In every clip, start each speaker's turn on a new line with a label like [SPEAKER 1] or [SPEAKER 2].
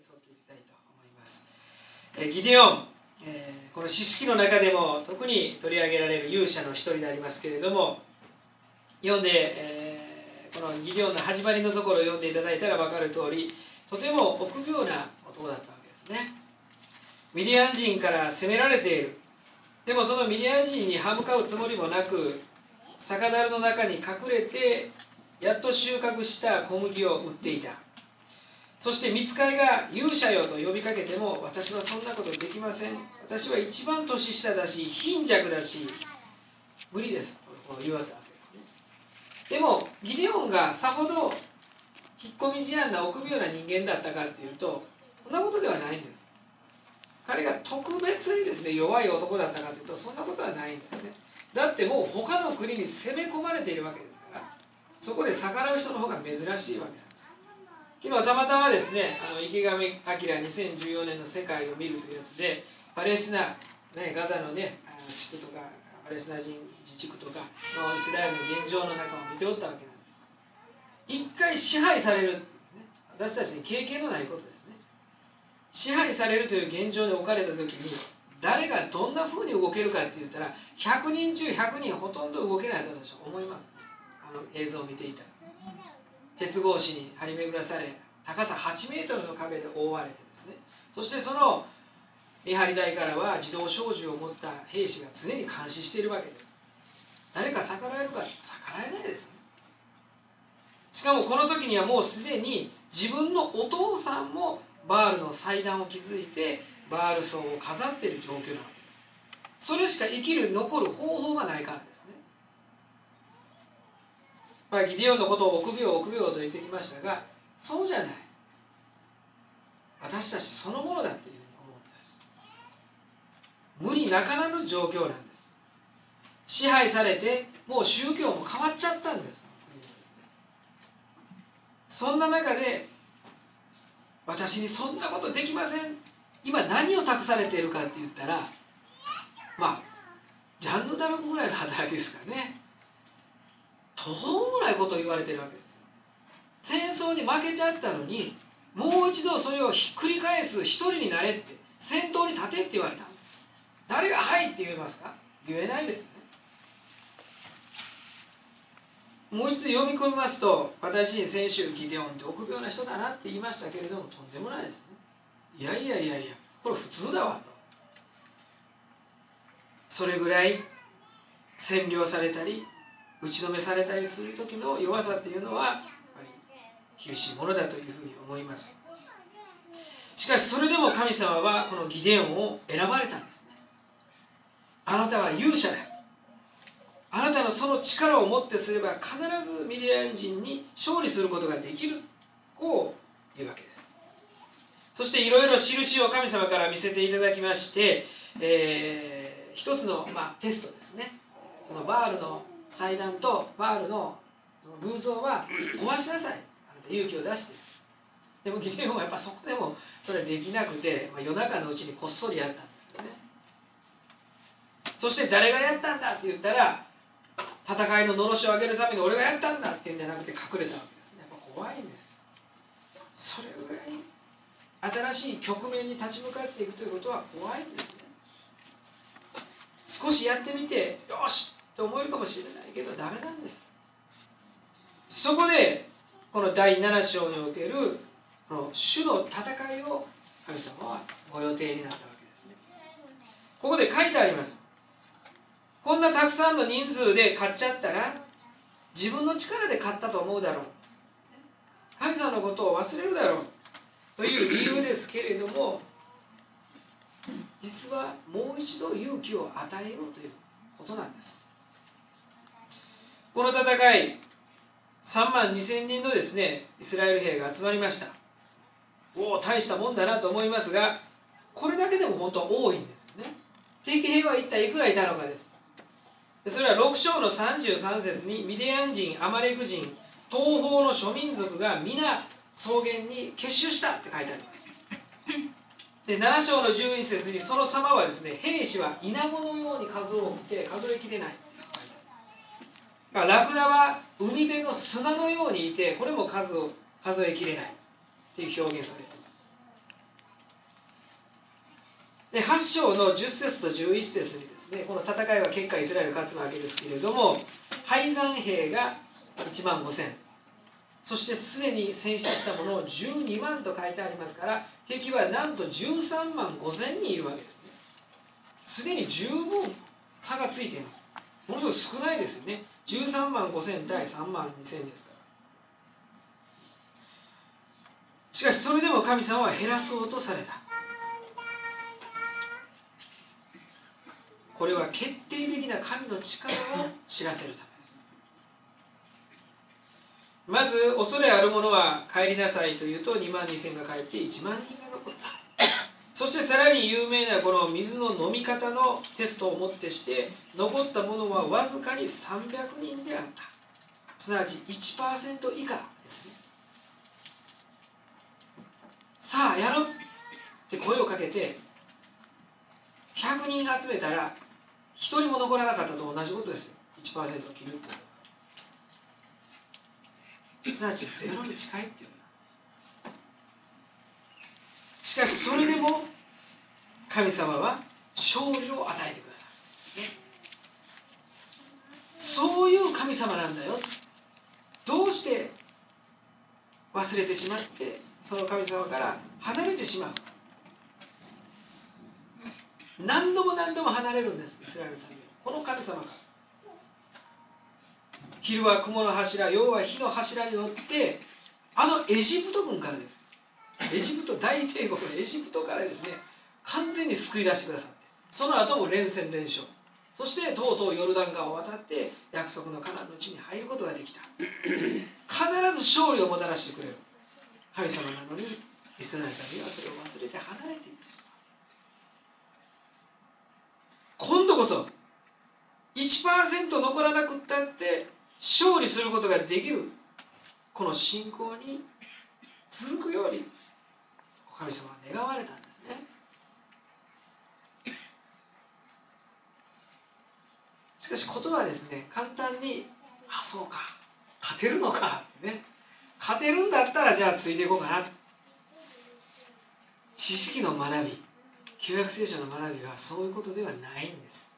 [SPEAKER 1] り添っていきたいと思います。えギデオン、えー、この詩式の中でも特に取り上げられる勇者の一人でありますけれども読んで、えー、このギデオンの始まりのところを読んでいただいたら分かる通りとても臆病な男だったわけですね。ミディアン人から攻められているでもそのミディアン人に歯向かうつもりもなく酒樽の中に隠れてやっと収穫した小麦を売っていたそして見つかりが勇者よと呼びかけても私はそんなことできません。私は一番年下だし貧弱だし無理ですと言われたわけですね。でもギデオンがさほど引っ込み思案な臆病な人間だったかっていうとそんなことではないんです。彼が特別にですね弱い男だったかというとそんなことはないんですね。だってもう他の国に攻め込まれているわけですからそこで逆らう人の方が珍しいわけなんです。昨日たまたまですねあの池上彰2014年の世界を見るというやつでパレスチナ、ね、ガザのね地区とかパレスチナ人自治区とかのイスラエルの現状の中を見ておったわけなんです。一回支配される、ね、私たちに経験のないことですね。支配されるという現状に置かれた時に誰がどんなふうに動けるかって言ったら100人中100人ほとんど動けないと私は思います、ね、あの映像を見ていたら。鉄格子に張り巡らされ高さ8メートルの壁で覆われてですね。そしてその見張り台からは自動小銃を持った兵士が常に監視しているわけです。誰か逆らえるか逆らえないですね。しかもこの時にはもうすでに自分のお父さんもバールの祭壇を築いてバール層を飾っている状況なわけです。それしか生きる残る方法がないからですね。まあギディオンのことを臆病臆病と言ってきましたがそうじゃない。私たちそのものだっていうふうに思うんです。無理なかなる状況なんです。支配されてもう宗教も変わっちゃったんです。そんな中で私にそんなことできません。今何を託されているかって言ったらまあジャンヌ・ダルクぐらいの働きですからね。途方もないことを言われてるわけです戦争に負けちゃったのにもう一度それをひっくり返す一人になれって先頭に立てって言われたんです誰が「はい」って言えますか？言えないですね。もう一度読み込みますと私に先週ギデオンって臆病な人だなって言いましたけれどもとんでもないですね。いやいやいやいやこれ普通だわと。それぐらい占領されたり打ちのめされたりする時の弱さっていうのはやっぱり厳しいものだというふうに思います。しかしそれでも神様はこのギデオンを選ばれたんですね。あなたは勇者だ。あなたのその力をもってすれば必ずミディアン人に勝利することができる。こういうわけです。そしていろいろ印を神様から見せていただきまして、えー、一つの、まあ、テストですね。そのバールの祭壇とバールの偶像は壊しなさい。勇気を出して。でもギデオンはやっぱそこでもそれできなくて、まあ、夜中のうちにこっそりやったんですよね。そして誰がやったんだって言ったら戦いののろしを上げるために俺がやったんだっていうんじゃなくて隠れたわけですね。やっぱ怖いんですそれぐらい新しい局面に立ち向かっていくということは怖いんですね。少しやってみてよしと思えるかもしれないけどダメなんです。そこでこの第7章におけるこの主の戦いを神様はご予定になったわけですね。ここで書いてあります。こんなたくさんの人数で買っちゃったら自分の力で買ったと思うだろう。神様のことを忘れるだろう。という理由ですけれども実はもう一度勇気を与えようということなんです。この戦い3万2,000人のですねイスラエル兵が集まりました。おお大したもんだなと思いますがこれだけでも本当は多いんですよね。敵兵は一体いくらいたのかです。それは6章の33節にミディアン人アマレク人東方の諸民族が皆草原に結集したって書いてあります。で7章の11節にその様はですね兵士は稲子のように数多くて数えきれない。ラクダは海辺の砂のようにいてこれも数を数えきれないっていう表現されています。で8章の10節と11節にですねこの戦いは結果イスラエル勝つわけですけれども敗残兵が1万5000そしてすでに戦死したものを12万と書いてありますから敵はなんと13万5000人いるわけですね。すでに十分差がついています。ものすごく少ないですよね。13万5000対3万2000ですから。しかしそれでも神様は減らそうとされた。これは決定的な神の力を知らせるためです。まず恐れある者は帰りなさいというと2万2000が帰って1万人が残った。そしてさらに有名なこの水の飲み方のテストをもってして残ったものはわずかに300人であった。すなわち1%以下ですね。さあやろうって声をかけて100人集めたら1人も残らなかったと同じことですよ。1%を切るってことすなわちゼロに近いっていうしかしそれでも神様は勝利を与えてください、ね、そういう神様なんだよ。どうして忘れてしまってその神様から離れてしまう。何度も何度も離れるんですイスラエルの民は。この神様が。昼は雲の柱夜は火の柱に乗ってあのエジプト軍からです。エジプト大帝国のエジプトからですね完全に救い出してくださってその後も連戦連勝。そしてとうとうヨルダン川を渡って約束のカナンの地に入ることができた。必ず勝利をもたらしてくれる。神様なのにイスラエル民はそれを忘れて離れていってしまう。今度こそ1%残らなくったって勝利することができるこの信仰に続くように神様は願われたんですね。しかし言葉はですね簡単に「あそうか勝てるのか」ってね。勝てるんだったらじゃあついていこうかな。知識の学び旧約聖書の学びはそういうことではないんです。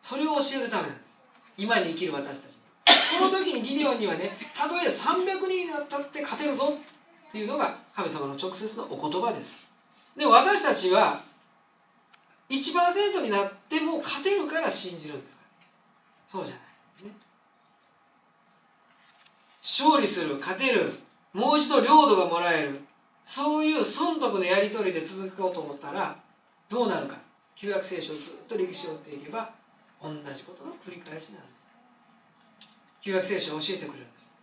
[SPEAKER 1] それを教えるためなんです。今に生きる私たちこの時にギデオンにはねたとえ300人になったって勝てるぞ。っていうのが神様の直接のお言葉です。で私たちは1%になっても勝てるから信じるんですそうじゃない、ね、勝利する勝てるもう一度領土がもらえる。そういう損得のやり取りで続こうと思ったらどうなるか。旧約聖書をずっと歴史を追っていけば同じことの繰り返しなんです。旧約聖書を教えてくれるんです。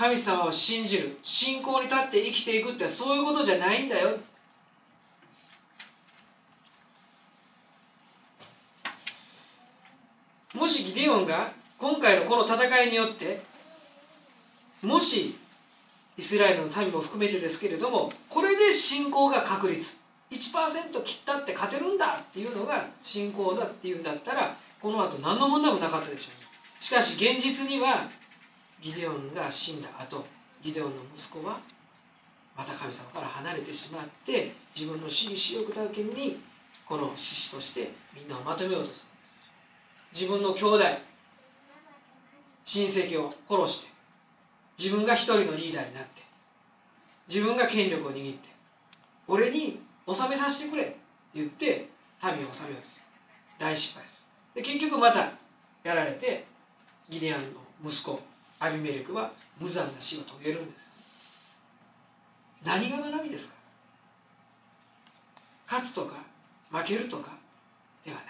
[SPEAKER 1] 神様を信じる。信仰に立って生きていくってそういうことじゃないんだよ。もしギデオンが今回のこの戦いによってもしイスラエルの民も含めてですけれどもこれで信仰が確立。1%切ったって勝てるんだっていうのが信仰だっていうんだったらこの後何の問題もなかったでしょうしかし現実にはギデオンが死んだ後ギデオンの息子はまた神様から離れてしまって自分の私利私欲だけにこの獅子としてみんなをまとめようとする。自分の兄弟親戚を殺して自分が一人のリーダーになって自分が権力を握って俺に収めさせてくれって言って民を治めようとする。大失敗する。で結局またやられてギデアンの息子アビメレクは無残な死を遂げるんです。何が学びですか？勝つとか負けるとかではない。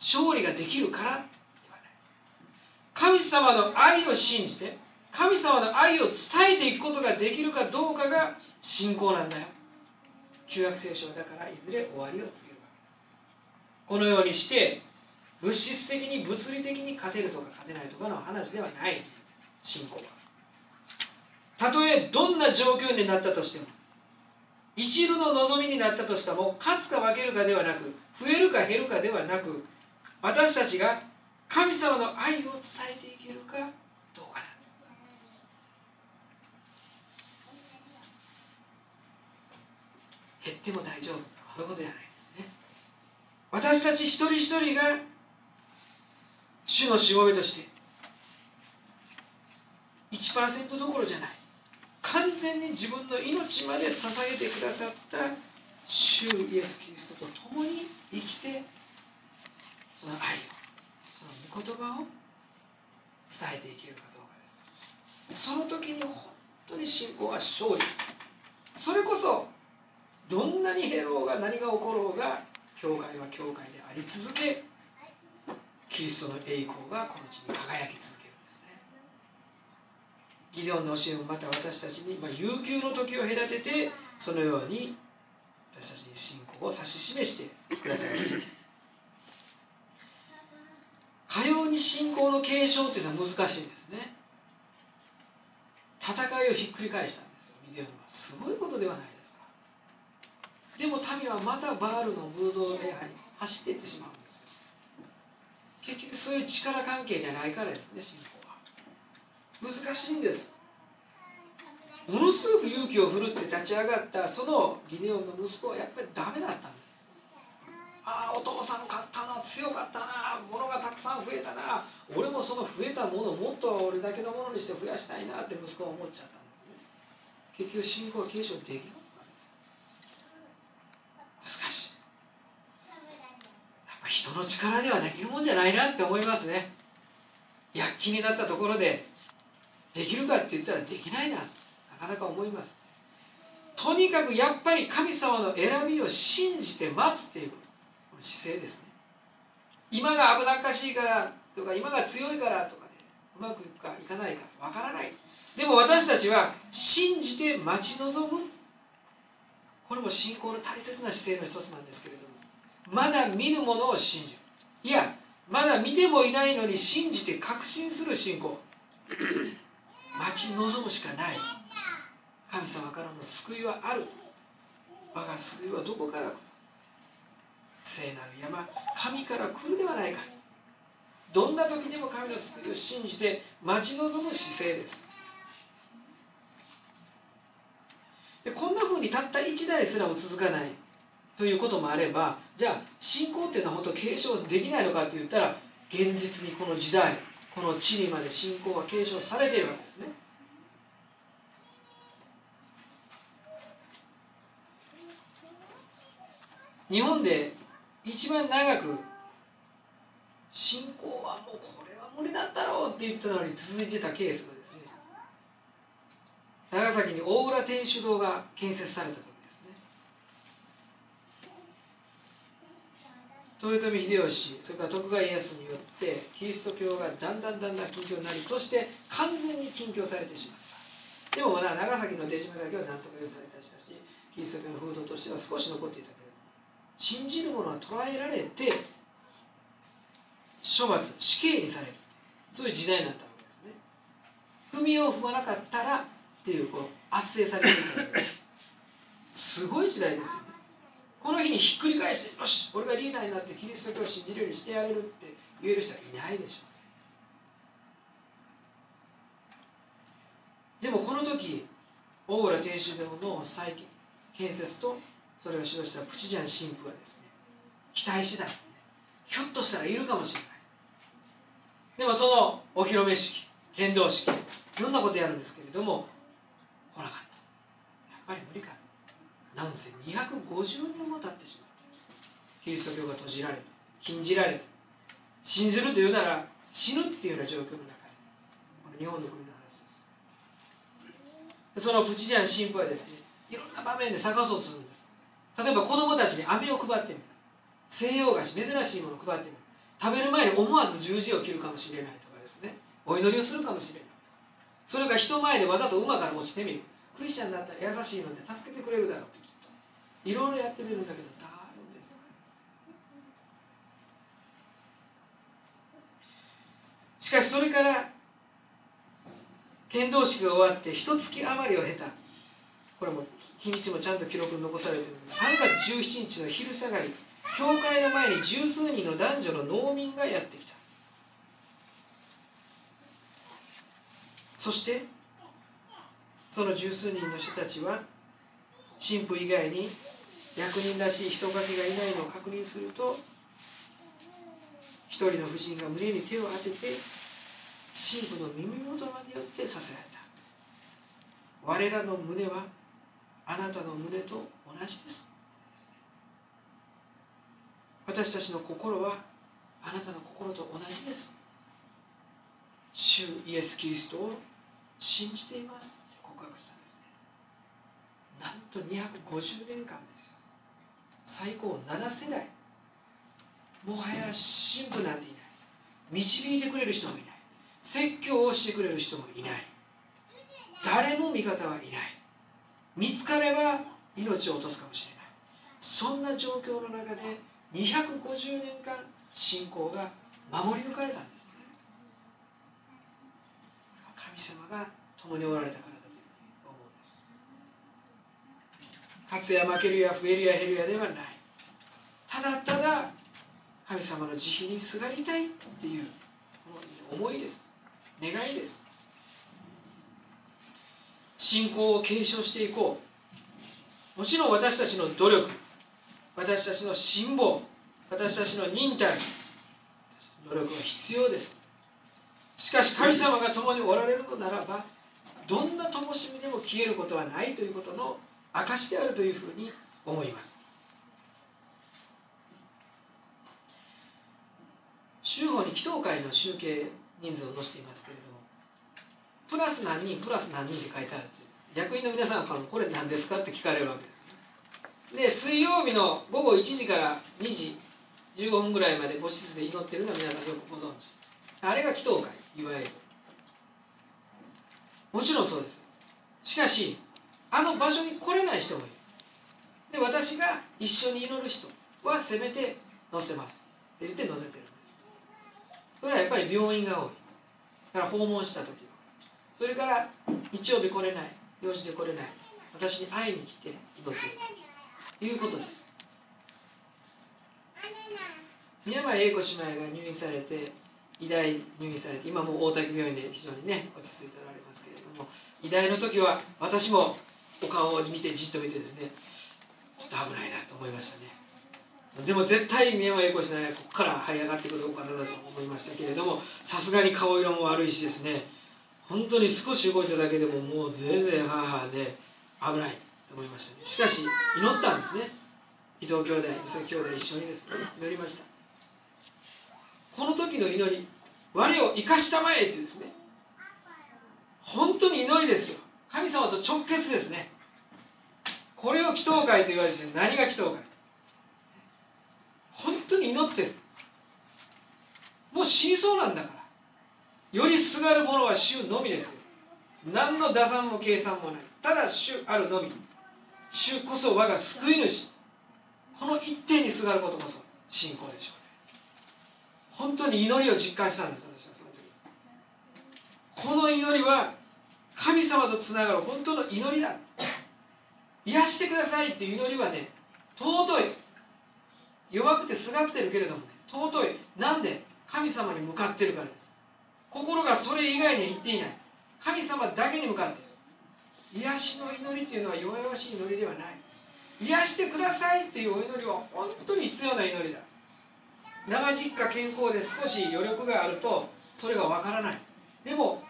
[SPEAKER 1] 勝利ができるからではない。神様の愛を信じて神様の愛を伝えていくことができるかどうかが信仰なんだよ。旧約聖書だからいずれ終わりを告げるわけです。このようにして物質的に物理的に勝てるとか勝てないとかの話ではない。信仰は。たとえどんな状況になったとしても一縷の望みになったとしても勝つか負けるかではなく増えるか減るかではなく私たちが神様の愛を伝えていけるかどうかだ。減っても大丈夫。こういうことじゃないですね。私たち一人一人が主のしもべとして1%どころじゃない。完全に自分の命まで捧げてくださった主イエス・キリストと共に生きてその愛をその御言葉を伝えていけるかどうかです。その時に本当に信仰は勝利する。それこそどんなに減ろうが何が起ころうが教会は教会であり続けキリストの栄光がこの地に輝き続ける。ギデオンの教えをまた私たちに、まあ、悠久の時を隔ててそのように私たちに信仰を指し示してくださるわけです。かように信仰の継承っていうのは難しいんですね。戦いをひっくり返したんですよギデオンは。すごいことではないですか。でも民はまたバールの偶像礼拝に走っていってしまうんですよ。結局そういう力関係じゃないからですね信仰。難しいんです。ものすごく勇気を振るって立ち上がったそのギデオンの息子はやっぱりダメだったんです。ああお父さん勝ったな強かったな物がたくさん増えたな。俺もその増えたものをもっと俺だけのものにして増やしたいなって息子は思っちゃったんですね。結局信仰は継承できなかったんです。難しい。やっぱ人の力ではできるもんじゃないなって思いますね。躍起になったところでできるかって言ったらできないな。なかなか思います。とにかくやっぱり神様の選びを信じて待つっていうこの姿勢ですね。今が危なっかしいからとか今が強いからとかでうまくいくかいかないかわからない。でも私たちは信じて待ち望む。これも信仰の大切な姿勢の一つなんですけれどもまだ見ぬものを信じる。いやまだ見てもいないのに信じて確信する信仰。待ち望むしかない。神様からの救いはある。我が救いはどこから来る？聖なる山神から来るではないか。どんな時でも神の救いを信じて待ち望む姿勢です。でこんなふうにたった1代すらも続かない。ということもあればじゃあ信仰っていうのは本当継承できないのかって言ったら現実にこの時代この地にまで信仰は継承されているわけですね。日本で一番長く信仰はもうこれは無理だったろうって言ったのに続いてたケースがですね長崎に大浦天主堂が建設された時ですね豊臣秀吉それから徳川家康によってキリスト教がだんだんだんだん近況になりとして完全に禁教されてしまった。でもまだ長崎の出島だけは何とか許されたしキリスト教の風土としては少し残っていたけれど信じる者は捕らえられて処罰死刑にされるそういう時代になったわけですね。踏みを踏まなかったらっていうこう圧政されていた時代です。すごい時代ですよ。ねこの日にひっくり返してよし俺がリーダーになってキリスト教を信じるようにしてやれるって言える人はいないでしょうね。でもこの時大浦天主堂の再建設とそれを指導したプチジャン神父がですね期待してたんですね。ひょっとしたらいるかもしれない。でもそのお披露目式剣道式いろんなことやるんですけれども来なかった。やっぱり無理か。なんせ250年も経ってしまった。キリスト教が閉じられた。禁じられた。信じるというなら死ぬっていうような状況の中にこの日本の国の話です。そのプチジャン神父はですねいろんな場面で逆さをするんです。例えば子供たちに飴を配ってみる。西洋菓子珍しいものを配ってみる。食べる前に思わず十字を切るかもしれないとかですね。お祈りをするかもしれないそれが人前でわざと馬から落ちてみる。クリスチャンだったら優しいので助けてくれるだろうってきっといろいろやってみるんだけど誰も出てこない。しかしそれから剣道式が終わって一月余りを経た。これも日にちもちゃんと記録に残されてるんです3月17日の昼下がり教会の前に十数人の男女の農民がやってきた。そしてその十数人の人たちは神父以外に役人らしい人影がいないのを確認すると一人の婦人が胸に手を当てて神父の耳元までよってさせられた。我らの胸はあなたの胸と同じです。私たちの心はあなたの心と同じです。主イエス・キリストを信じていますって告白したんですね。なんと250年間ですよ。最高7世代。もはや神父なんていない。導いてくれる人もいない。説教をしてくれる人もいない。誰も味方はいない。見つかれば命を落とすかもしれない。そんな状況の中で250年間信仰が守り抜かれたんですね。神様が共におられたから勝つや負けるや増えるや減るやではない。ただただ神様の慈悲にすがりたいっていう思いです。願いです。信仰を継承していこう。もちろん私たちの努力私たちの辛抱私たちの忍耐努力は必要です。しかし神様が共におられるのならばどんな灯火でも消えることはないということの証であるというふうに思います。週報に祈祷会の集計人数を載せていますけれどもプラス何人プラス何人って書いてあるって役員の皆さんからもこれ何ですかって聞かれるわけです。で水曜日の午後1時から2時15分ぐらいまで母室で祈ってるのは皆さんよくご存知。あれが祈祷会いわゆる。もちろんそうです。しかしあの場所に来れない人もいる。で私が一緒に祈る人はせめて載せます。って言って載せてるんです。これはやっぱり病院が多い。だから訪問した時は。それから日曜日来れない。用事で来れない。私に会いに来て祈っている。ということです。宮前英子姉妹が入院されて医大入院されて今も大滝病院で非常にね落ち着いておられますけれども医大の時は私もお顔を見てじっと見てですねちょっと危ないなと思いましたね。でも絶対宮前英子姉妹はここから這い上がってくるお方だと思いましたけれどもさすがに顔色も悪いしですね本当に少し動いただけでももうぜいぜい母で危ないと思いましたね。しかし祈ったんですね。伊藤兄弟宇佐兄弟一緒にですね祈りました。この時の祈り我を生かしたまえってですね本当に祈りですよ。神様と直結ですね。これを祈祷会と言われて何が祈祷会？本当に祈ってる。もう死にそうなんだから。よりすがる者は主のみですよ。何の打算も計算もない。ただ主あるのみ。主こそ我が救い主。この一点にすがることこそ。信仰でしょうね。本当に祈りを実感したんです私はその時。この祈りは神様とつながる本当の祈りだ。癒してくださいっていう祈りはね尊い。弱くてすがってるけれどもね尊い。なんで？神様に向かってるからです。心がそれ以外には言っていない。神様だけに向かってる。癒しの祈りっていうのは弱々しい祈りではない。癒してくださいっていうお祈りは本当に必要な祈りだ。長実家健康で少し余力があるとそれがわからない。でも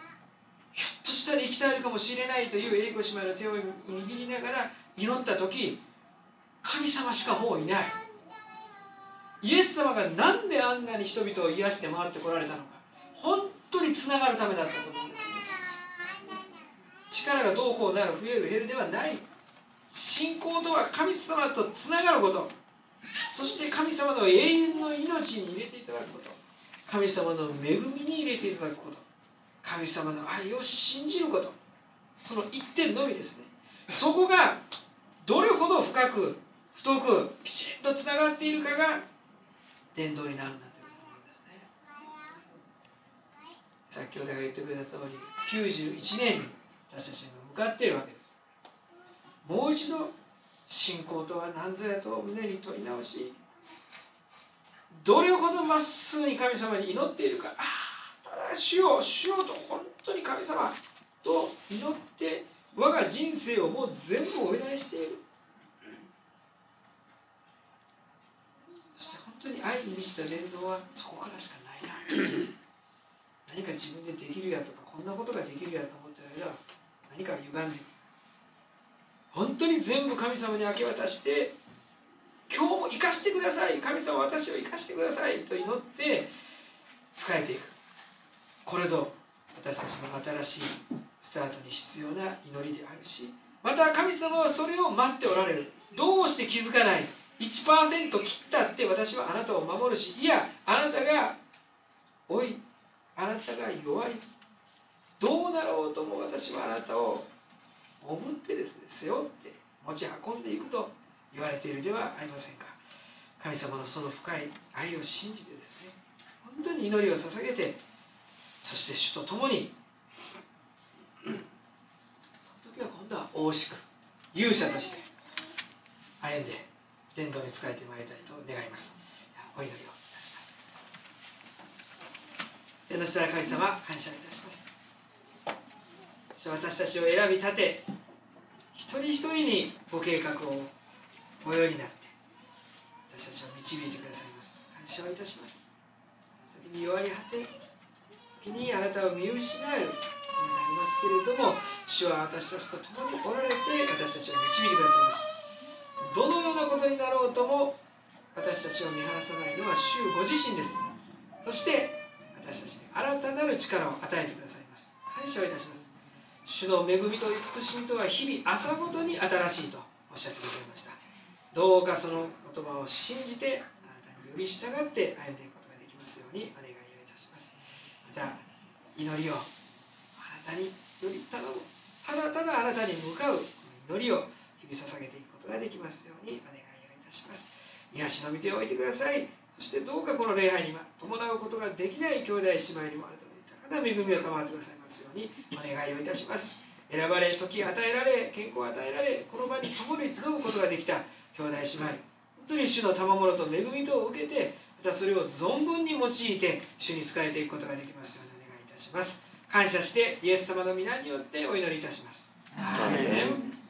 [SPEAKER 1] ひょっとしたら生き絶えるかもしれないという英子姉妹の手を握りながら祈った時神様しかもういない。イエス様が何であんなに人々を癒して回ってこられたのか。本当につながるためだったと思うんですね。力がどうこうなる増える減るではない。信仰とは神様とつながること。そして神様の永遠の命に入れていただくこと。神様の恵みに入れていただくこと。神様の愛を信じること。その一点のみですね。そこがどれほど深く太くきちんとつながっているかが伝道になるんだというふうにですね。先ほどが言ってくれた通り91年に私たちが向かっているわけです。もう一度信仰とは何ぞやと胸に問い直しどれほどまっすぐに神様に祈っているか。ああ主よ主よと本当に神様と祈って我が人生をもう全部お祈りしている。そして本当に愛に満ちた伝道はそこからしかないな。何か自分でできるやとかこんなことができるやと思ってる間は何か歪んでる。本当に全部神様に明け渡して今日も生かしてください。神様私を生かしてくださいと祈って仕えていく。これぞ私たちの新しいスタートに必要な祈りであるしまた神様はそれを待っておられる。どうして気づかない。1%切ったって私はあなたを守るしいやあなたがおいあなたが弱い。どうなろうとも私はあなたをおぶってですね背負って持ち運んでいくと言われているではありませんか。神様のその深い愛を信じてですね本当に祈りを捧げてそして主と共にその時は今度は大しく勇者として歩んで伝道に仕えてまいりたいと願います。お祈りをいたします。天の下の神様感謝いたします。私たちを選び立て一人一人にご計画を模様になって私たちを導いてくださいます。感謝をいたします。時に弱り果てにあなたを見失うになりますけれども主は私たちと共におられて私たちを導いてくださいます。どのようなことになろうとも私たちを見放さないのは主ご自身です。そして私たちに新たなる力を与えてくださいます。感謝をいたします。主の恵みと慈しみとは日々朝ごとに新しいとおっしゃってくださいました。どうかその言葉を信じてあなたにより従って歩んでいくことができますようにお願いします。た祈りをあなたにより頼むただただあなたに向かう祈りを日々捧げていくことができますようにお願いをいたします。癒しの御手を置いてください。そしてどうかこの礼拝には伴うことができない兄弟姉妹にもあなたの豊かな恵みを賜ってくださいますようにお願いをいたします。選ばれ時与えられ健康を与えられこの場に共に集うことができた兄弟姉妹。本当に主の賜物と恵みとを受けてまたそれを存分に用いて主に仕えていくことができますようにお願いいたします。感謝してイエス様の皆によってお祈りいたします。アーメン。